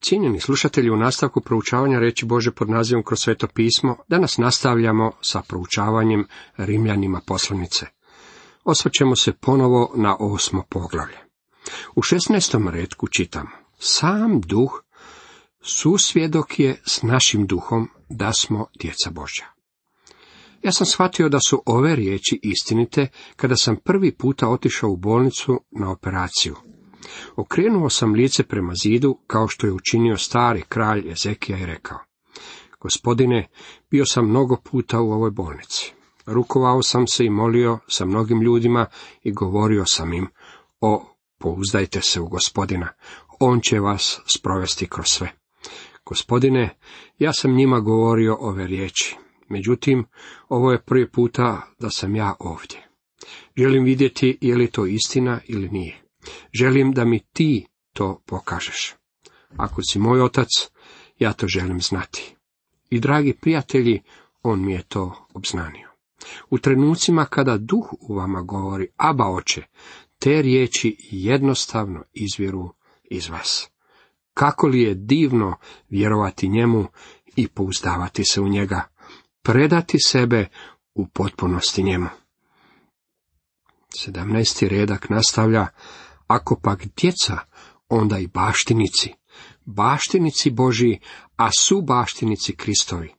Cijenjeni slušatelji, u nastavku proučavanja reći Bože pod nazivom kroz sveto pismo, danas nastavljamo sa proučavanjem Rimljanima poslanice. Osvrćemo se ponovo na osmo poglavlje. U šestnestom redku čitamo, sam duh susvjedok je s našim duhom da smo djeca Božja. Ja sam shvatio da su ove riječi istinite kada sam prvi puta otišao u bolnicu na operaciju. Okrenuo sam lice prema zidu, kao što je učinio stari kralj Ezekija i rekao. Gospodine, bio sam mnogo puta u ovoj bolnici. Rukovao sam se i molio sa mnogim ljudima i govorio sam im, o, pouzdajte se u gospodina, on će vas sprovesti kroz sve. Gospodine, ja sam njima govorio ove riječi, međutim, ovo je prvi puta da sam ja ovdje. Želim vidjeti je li to istina ili nije. Želim da mi ti to pokažeš. Ako si moj otac, ja to želim znati. I dragi prijatelji, on mi je to obznanio. U trenucima kada duh u vama govori, aba oče, te riječi jednostavno izvjeru iz vas. Kako li je divno vjerovati njemu i pouzdavati se u njega, predati sebe u potpunosti njemu. 17. redak nastavlja, ako pak djeca, onda i baštinici, baštinici Božiji, a su baštinici Kristovi,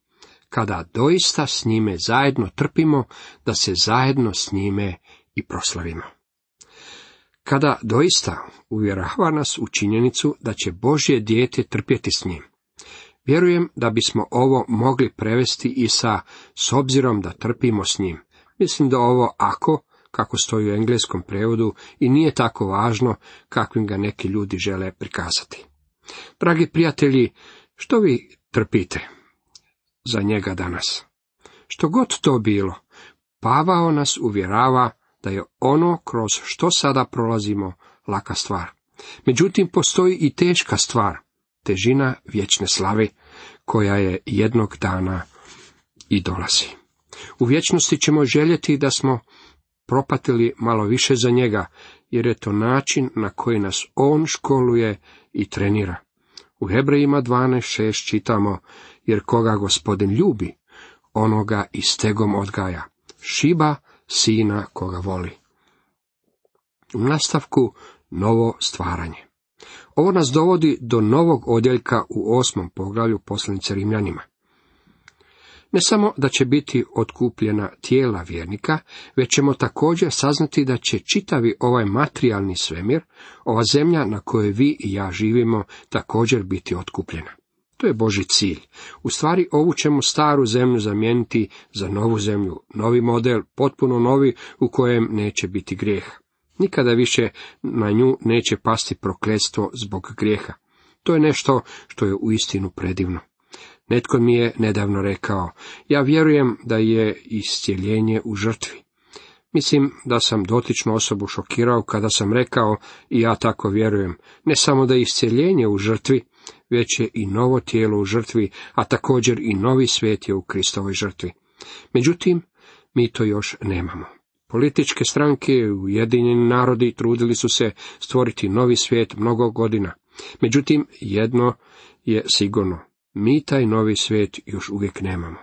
kada doista s njime zajedno trpimo, da se zajedno s njime i proslavimo. Kada doista uvjerava nas u činjenicu da će Božje dijete trpjeti s njim. Vjerujem da bismo ovo mogli prevesti i sa s obzirom da trpimo s njim. Mislim da ovo ako kako stoji u engleskom prevodu i nije tako važno kakvim ga neki ljudi žele prikazati. Dragi prijatelji, što vi trpite za njega danas? Što god to bilo, Pavao nas uvjerava da je ono kroz što sada prolazimo laka stvar. Međutim, postoji i teška stvar, težina vječne slave, koja je jednog dana i dolazi. U vječnosti ćemo željeti da smo propatili malo više za njega, jer je to način na koji nas on školuje i trenira. U Hebrejima 12.6 čitamo, jer koga gospodin ljubi, onoga i stegom odgaja. Šiba sina koga voli. U nastavku novo stvaranje. Ovo nas dovodi do novog odjeljka u osmom poglavlju poslanice Rimljanima. Ne samo da će biti otkupljena tijela vjernika, već ćemo također saznati da će čitavi ovaj materijalni svemir, ova zemlja na kojoj vi i ja živimo, također biti otkupljena. To je Boži cilj. U stvari ovu ćemo staru zemlju zamijeniti za novu zemlju, novi model, potpuno novi u kojem neće biti grijeha. Nikada više na nju neće pasti prokletstvo zbog grijeha. To je nešto što je uistinu predivno. Netko mi je nedavno rekao, ja vjerujem da je iscijeljenje u žrtvi. Mislim da sam dotičnu osobu šokirao kada sam rekao, i ja tako vjerujem, ne samo da je iscijeljenje u žrtvi, već je i novo tijelo u žrtvi, a također i novi svijet je u Kristovoj žrtvi. Međutim, mi to još nemamo. Političke stranke i Ujedinjeni narodi trudili su se stvoriti novi svijet mnogo godina. Međutim, jedno je sigurno, mi taj novi svijet još uvijek nemamo.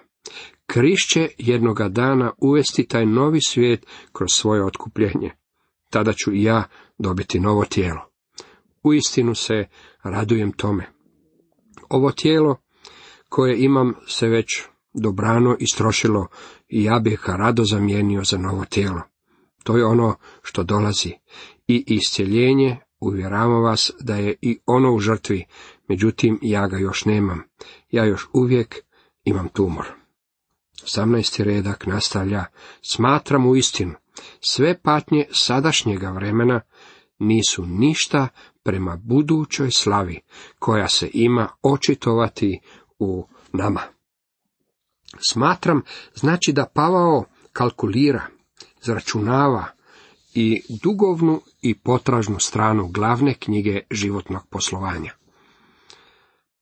Kriš će jednoga dana uvesti taj novi svijet kroz svoje otkupljenje. Tada ću i ja dobiti novo tijelo. Uistinu se radujem tome. Ovo tijelo koje imam se već dobrano istrošilo i ja bih ga rado zamijenio za novo tijelo. To je ono što dolazi. I iscjeljenje, uvjeravam vas da je i ono u žrtvi, međutim ja ga još nemam. Ja još uvijek imam tumor. 18. redak nastavlja, smatram u istinu, sve patnje sadašnjega vremena nisu ništa prema budućoj slavi, koja se ima očitovati u nama. Smatram znači da Pavao kalkulira, zračunava i dugovnu i potražnu stranu glavne knjige životnog poslovanja.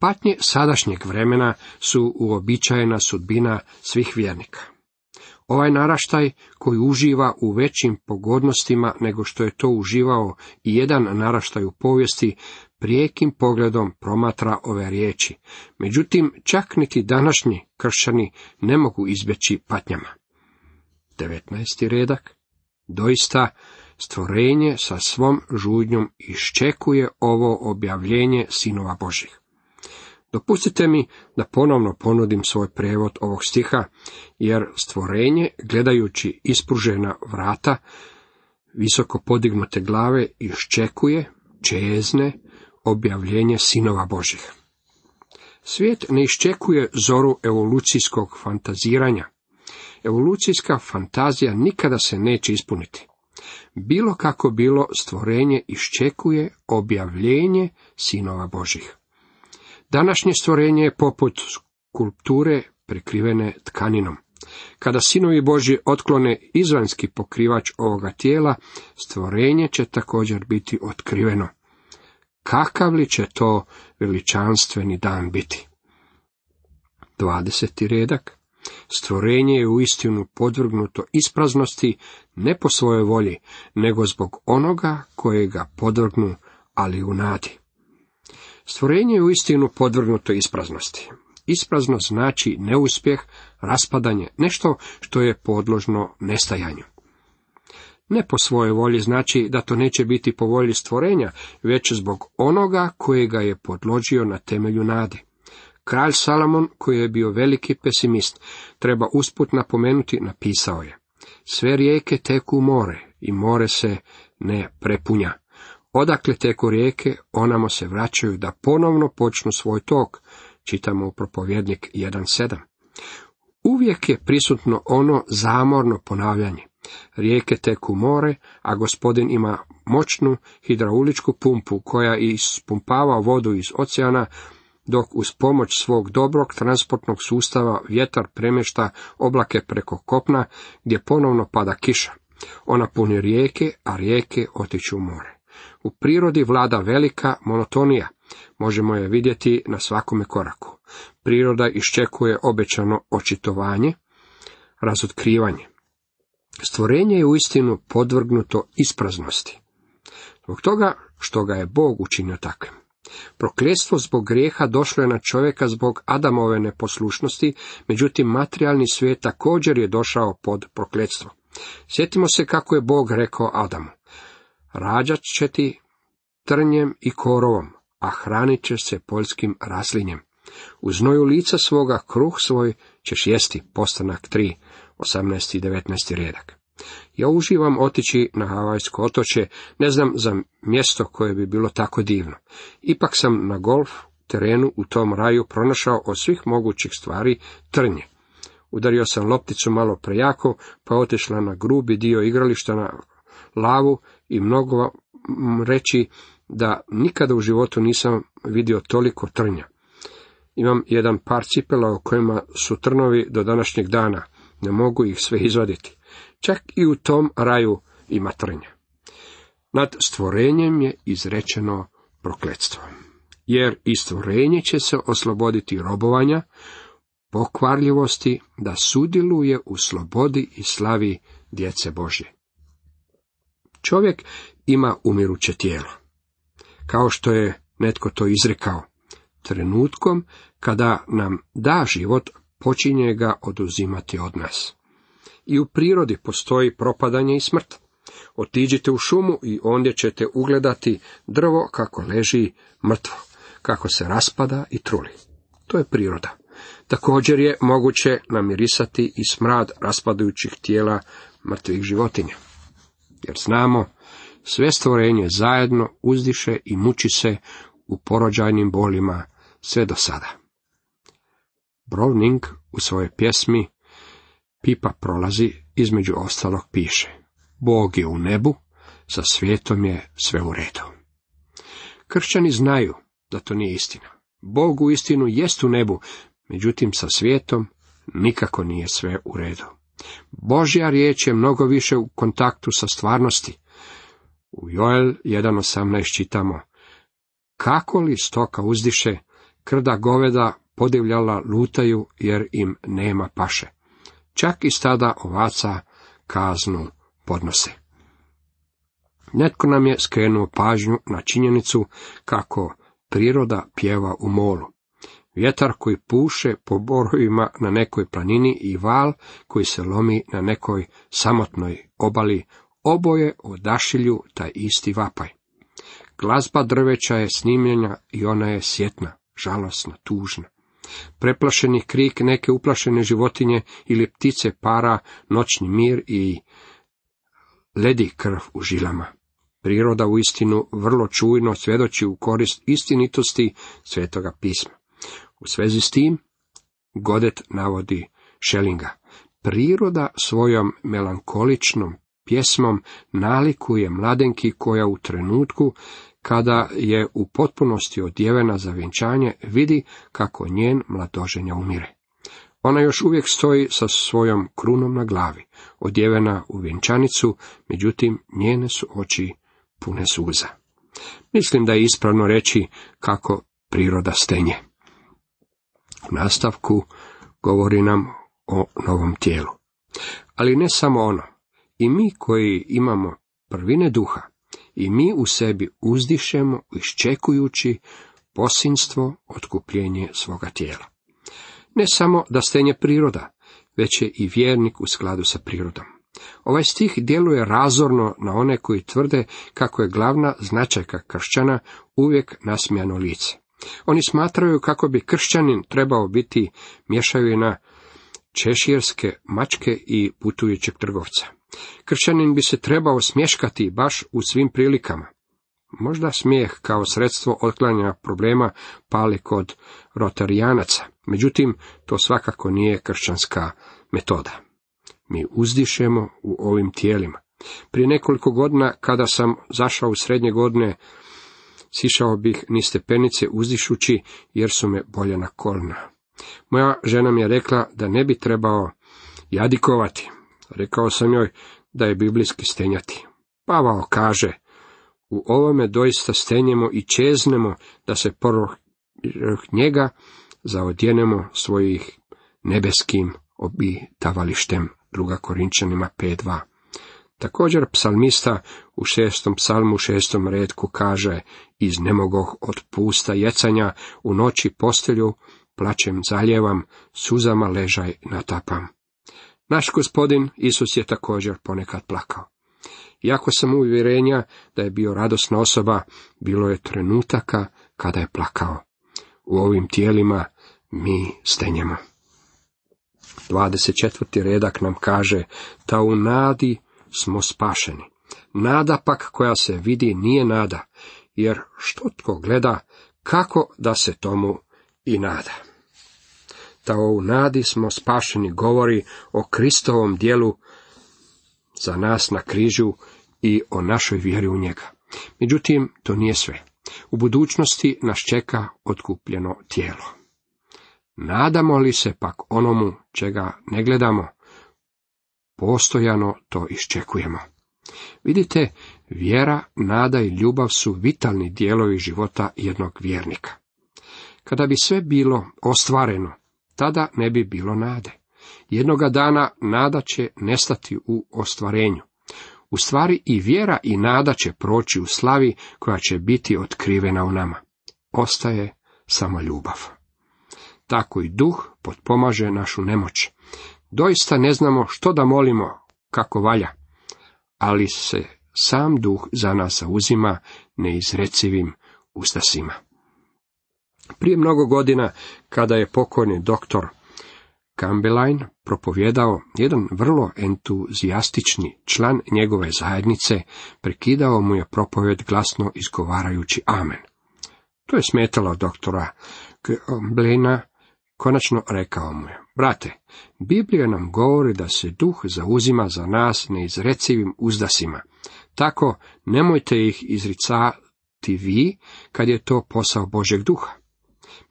Patnje sadašnjeg vremena su uobičajena sudbina svih vjernika. Ovaj naraštaj koji uživa u većim pogodnostima nego što je to uživao i jedan naraštaj u povijesti, prijekim pogledom promatra ove riječi. Međutim, čak niti današnji kršćani ne mogu izbjeći patnjama. 19. redak. Doista, stvorenje sa svom žudnjom iščekuje ovo objavljenje sinova Božih. Dopustite mi da ponovno ponudim svoj prevod ovog stiha, jer stvorenje, gledajući ispružena vrata, visoko podignute glave, iščekuje, čezne, objavljenje sinova Božih. Svijet ne iščekuje zoru evolucijskog fantaziranja. Evolucijska fantazija nikada se neće ispuniti. Bilo kako bilo stvorenje iščekuje objavljenje sinova Božih. Današnje stvorenje je poput skulpture prekrivene tkaninom. Kada sinovi Boži otklone izvanski pokrivač ovoga tijela, stvorenje će također biti otkriveno. Kakav li će to veličanstveni dan biti? 20. redak Stvorenje je uistinu podvrgnuto ispraznosti ne po svojoj volji, nego zbog onoga koje ga podvrgnu, ali u nadi. Stvorenje je uistinu podvrgnuto ispraznosti. Isprazno znači neuspjeh, raspadanje, nešto što je podložno nestajanju. Ne po svojoj volji znači da to neće biti po volji stvorenja, već zbog onoga koje ga je podložio na temelju nade. Kralj Salamon, koji je bio veliki pesimist, treba usput napomenuti, napisao je. Sve rijeke teku u more i more se ne prepunja. Odakle teku rijeke, onamo se vraćaju da ponovno počnu svoj tok, čitamo u propovjednik 1.7. Uvijek je prisutno ono zamorno ponavljanje. Rijeke teku more, a gospodin ima moćnu hidrauličku pumpu koja ispumpava vodu iz oceana, dok uz pomoć svog dobrog transportnog sustava vjetar premješta oblake preko kopna gdje ponovno pada kiša. Ona puni rijeke, a rijeke otiču u more. U prirodi vlada velika monotonija, možemo je vidjeti na svakome koraku. Priroda iščekuje obećano očitovanje, razotkrivanje. Stvorenje je uistinu podvrgnuto ispraznosti. Zbog toga što ga je Bog učinio takvim. Prokljetstvo zbog grijeha došlo je na čovjeka zbog Adamove neposlušnosti, međutim materijalni svijet također je došao pod prokletstvo. Sjetimo se kako je Bog rekao Adamu. Rađat će ti trnjem i korovom, a hranit ćeš se poljskim raslinjem. U znoju lica svoga kruh svoj ćeš jesti, postanak 3, 18. i 19. redak. Ja uživam otići na Havajsko otoče, ne znam za mjesto koje bi bilo tako divno. Ipak sam na golf terenu u tom raju pronašao od svih mogućih stvari trnje. Udario sam lopticu malo prejako, pa otišla na grubi dio igrališta na lavu i mnogo reći da nikada u životu nisam vidio toliko trnja. Imam jedan par cipela u kojima su trnovi do današnjeg dana, ne mogu ih sve izvaditi. Čak i u tom raju ima trnja. Nad stvorenjem je izrečeno prokletstvo. Jer i stvorenje će se osloboditi robovanja, pokvarljivosti, da sudjeluje u slobodi i slavi djece Božje. Čovjek ima umiruće tijelo. Kao što je netko to izrekao, trenutkom kada nam da život, počinje ga oduzimati od nas. I u prirodi postoji propadanje i smrt. Otiđite u šumu i ondje ćete ugledati drvo kako leži mrtvo, kako se raspada i truli. To je priroda. Također je moguće namirisati i smrad raspadajućih tijela mrtvih životinja. Jer znamo, sve stvorenje zajedno uzdiše i muči se u porođajnim bolima sve do sada. Browning u svojoj pjesmi Pipa prolazi, između ostalog piše Bog je u nebu, sa svijetom je sve u redu. Kršćani znaju da to nije istina. Bog u istinu jest u nebu, međutim sa svijetom nikako nije sve u redu. Božja riječ je mnogo više u kontaktu sa stvarnosti. U Joel 1.18 čitamo Kako li stoka uzdiše, krda goveda podivljala lutaju jer im nema paše. čak i stada ovaca kaznu podnose. Netko nam je skrenuo pažnju na činjenicu kako priroda pjeva u molu. Vjetar koji puše po borovima na nekoj planini i val koji se lomi na nekoj samotnoj obali, oboje odašilju taj isti vapaj. Glazba drveća je snimljena i ona je sjetna, žalosna, tužna. Preplašeni krik neke uplašene životinje ili ptice para noćni mir i ledi krv u žilama. Priroda u istinu vrlo čujno svjedoči u korist istinitosti svetoga pisma. U svezi s tim, Godet navodi Šelinga. Priroda svojom melankoličnom pjesmom nalikuje mladenki koja u trenutku kada je u potpunosti odjevena za vjenčanje, vidi kako njen mladoženja umire. Ona još uvijek stoji sa svojom krunom na glavi, odjevena u vjenčanicu, međutim njene su oči pune suza. Mislim da je ispravno reći kako priroda stenje. U nastavku govori nam o novom tijelu. Ali ne samo ono, i mi koji imamo prvine duha, i mi u sebi uzdišemo iščekujući posinstvo otkupljenje svoga tijela. Ne samo da stenje priroda, već je i vjernik u skladu sa prirodom. Ovaj stih djeluje razorno na one koji tvrde kako je glavna značajka kršćana uvijek nasmijano lice. Oni smatraju kako bi kršćanin trebao biti mješavina češirske mačke i putujućeg trgovca. Kršćanin bi se trebao smješkati baš u svim prilikama. Možda smijeh kao sredstvo otklanjanja problema pali kod rotarijanaca, međutim to svakako nije kršćanska metoda. Mi uzdišemo u ovim tijelima. Prije nekoliko godina, kada sam zašao u srednje godine, sišao bih ni stepenice uzdišući, jer su me bolje na kolna. Moja žena mi je rekla da ne bi trebao jadikovati. Rekao sam joj da je biblijski stenjati. Pavao kaže, u ovome doista stenjemo i čeznemo da se povrh njega zaodjenemo svojih nebeskim obitavalištem, druga Korinčanima 5.2. Također psalmista u šestom psalmu šestom redku kaže, iz nemogoh od pusta jecanja, u noći postelju, plaćem zaljevam, suzama ležaj natapam. Naš gospodin Isus je također ponekad plakao. Iako sam uvjerenja da je bio radosna osoba, bilo je trenutaka kada je plakao. U ovim tijelima mi stenjemo. 24. redak nam kaže, ta u nadi smo spašeni. Nada pak koja se vidi nije nada, jer što tko gleda, kako da se tomu i nada. Ta u nadi smo spašeni govori o Kristovom dijelu za nas na križu i o našoj vjeri u njega. Međutim, to nije sve. U budućnosti nas čeka otkupljeno tijelo. Nadamo li se pak onomu čega ne gledamo, postojano to iščekujemo. Vidite, vjera, nada i ljubav su vitalni dijelovi života jednog vjernika. Kada bi sve bilo ostvareno, tada ne bi bilo nade. Jednoga dana nada će nestati u ostvarenju. U stvari i vjera i nada će proći u slavi koja će biti otkrivena u nama. Ostaje samo ljubav. Tako i duh potpomaže našu nemoć. Doista ne znamo što da molimo kako valja, ali se sam duh za nas zauzima neizrecivim ustasima. Prije mnogo godina, kada je pokojni doktor Campbelline propovjedao, jedan vrlo entuzijastični član njegove zajednice prekidao mu je propovjed glasno izgovarajući amen. To je smetalo doktora Campbellina, konačno rekao mu je, brate, Biblija nam govori da se duh zauzima za nas neizrecivim uzdasima, tako nemojte ih izricati vi, kad je to posao Božeg duha.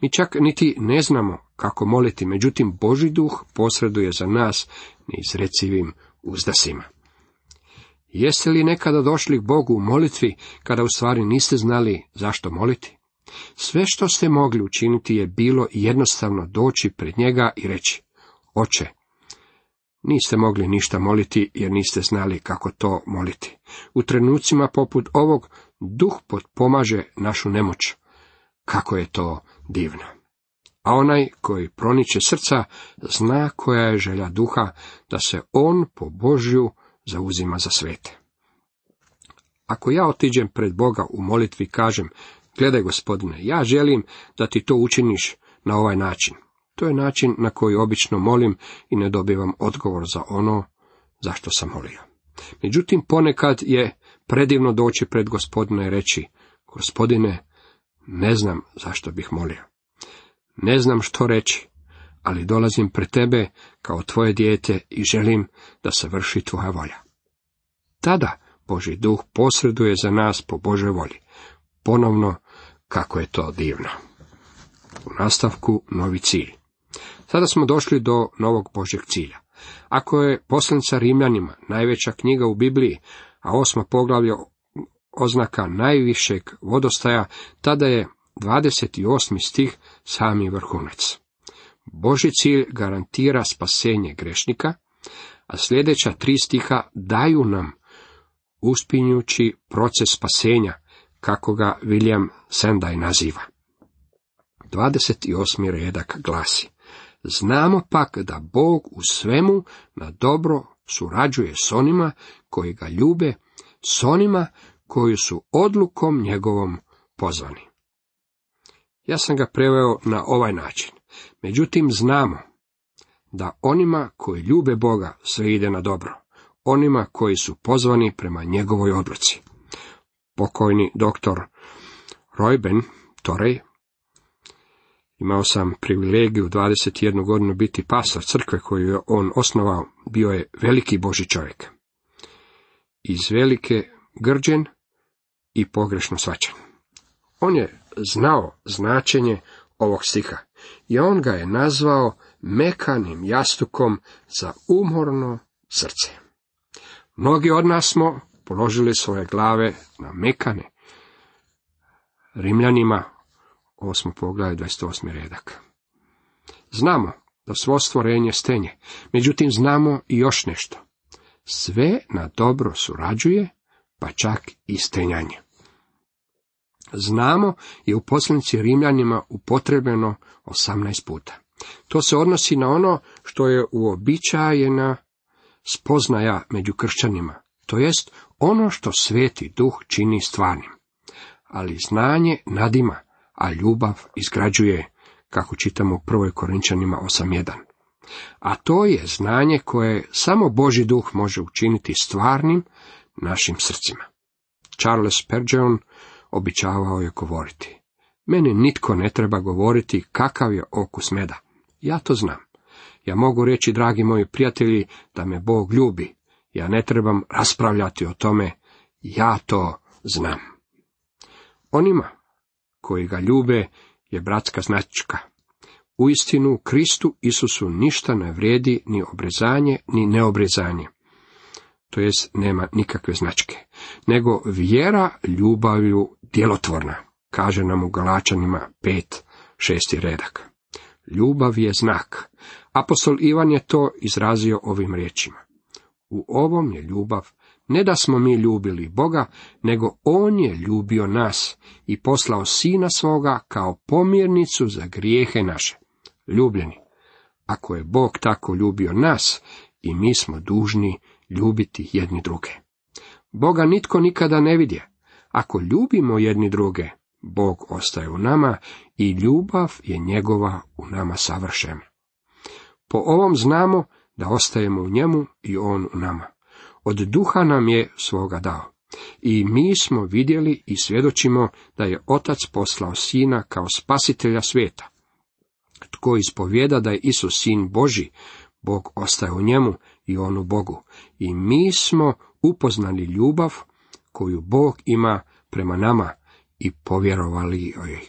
Mi čak niti ne znamo kako moliti, međutim Boži duh posreduje za nas neizrecivim uzdasima. Jeste li nekada došli k Bogu u molitvi, kada u stvari niste znali zašto moliti? Sve što ste mogli učiniti je bilo jednostavno doći pred njega i reći, oče, Niste mogli ništa moliti jer niste znali kako to moliti. U trenucima poput ovog duh potpomaže našu nemoć. Kako je to divno. A onaj koji proniče srca zna koja je želja duha da se on po Božju zauzima za svete. Ako ja otiđem pred Boga u molitvi kažem, gledaj gospodine, ja želim da ti to učiniš na ovaj način. To je način na koji obično molim i ne dobivam odgovor za ono zašto sam molio. Međutim, ponekad je predivno doći pred gospodina i reći, gospodine, ne znam zašto bih molio. Ne znam što reći, ali dolazim pred tebe kao tvoje dijete i želim da se vrši tvoja volja. Tada Boži duh posreduje za nas po Božoj volji. Ponovno, kako je to divno. U nastavku novi cilj. Sada smo došli do novog Božeg cilja. Ako je poslanica Rimljanima najveća knjiga u Bibliji, a osma poglavlje oznaka najvišeg vodostaja, tada je 28. stih sami vrhunac. Boži cilj garantira spasenje grešnika, a sljedeća tri stiha daju nam uspinjući proces spasenja, kako ga William Sendai naziva. 28. redak glasi. Znamo pak da Bog u svemu na dobro surađuje s onima koji ga ljube, s onima koji su odlukom njegovom pozvani. Ja sam ga preveo na ovaj način. Međutim, znamo da onima koji ljube Boga sve ide na dobro, onima koji su pozvani prema njegovoj odluci. Pokojni doktor Rojben Torej Imao sam privilegiju 21 godinu biti pastor crkve koju je on osnovao, bio je veliki Boži čovjek. Iz velike grđen i pogrešno svačan. On je znao značenje ovog stiha i on ga je nazvao mekanim jastukom za umorno srce. Mnogi od nas smo položili svoje glave na mekane. Rimljanima osmo poglavlje 28. redak. Znamo da svo stvorenje stenje, međutim znamo i još nešto. Sve na dobro surađuje, pa čak i stenjanje. Znamo je u poslanici Rimljanima upotrebljeno 18 puta. To se odnosi na ono što je uobičajena spoznaja među kršćanima, to jest ono što sveti duh čini stvarnim. Ali znanje nadima, a ljubav izgrađuje, kako čitamo u prvoj Korinčanima 8.1. A to je znanje koje samo Boži duh može učiniti stvarnim našim srcima. Charles Spurgeon običavao je govoriti. Meni nitko ne treba govoriti kakav je okus meda. Ja to znam. Ja mogu reći, dragi moji prijatelji, da me Bog ljubi. Ja ne trebam raspravljati o tome. Ja to znam. Onima koji ga ljube je bratska značka. U istinu, Kristu Isusu ništa ne vrijedi ni obrezanje, ni neobrezanje. To jest, nema nikakve značke. Nego vjera ljubavlju djelotvorna, kaže nam u Galačanima 5, šesti redak. Ljubav je znak. Apostol Ivan je to izrazio ovim riječima. U ovom je ljubav ne da smo mi ljubili Boga, nego On je ljubio nas i poslao Sina svoga kao pomirnicu za grijehe naše. Ljubljeni, ako je Bog tako ljubio nas, i mi smo dužni ljubiti jedni druge. Boga nitko nikada ne vidje. Ako ljubimo jedni druge, Bog ostaje u nama i ljubav je njegova u nama savršena. Po ovom znamo da ostajemo u njemu i on u nama. Od duha nam je svoga dao. I mi smo vidjeli i svjedočimo da je Otac poslao Sina kao spasitelja svijeta. Tko ispovjeda da je Isus Sin Boži, Bog ostaje u njemu i on u Bogu. I mi smo upoznali ljubav koju Bog ima prema nama i povjerovali joj.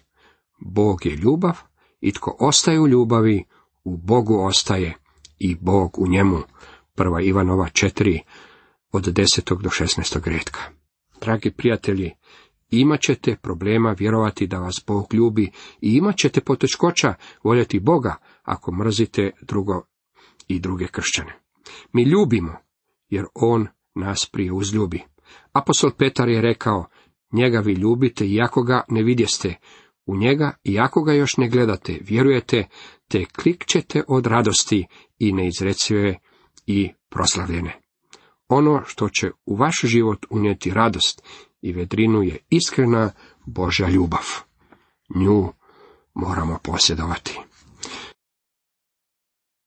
Bog je ljubav i tko ostaje u ljubavi, u Bogu ostaje i Bog u njemu. Prva Ivanova četiri od 10. do 16. redka. Dragi prijatelji, imat ćete problema vjerovati da vas Bog ljubi i imat ćete poteškoća voljeti Boga ako mrzite drugo i druge kršćane. Mi ljubimo, jer on nas prije uzljubi. Apostol Petar je rekao, njega vi ljubite, iako ga ne vidjeste, u njega, iako ga još ne gledate, vjerujete, te klikćete od radosti i neizrecive i proslavljene. Ono što će u vaš život unijeti radost i vedrinu je iskrena Božja ljubav. Nju moramo posjedovati.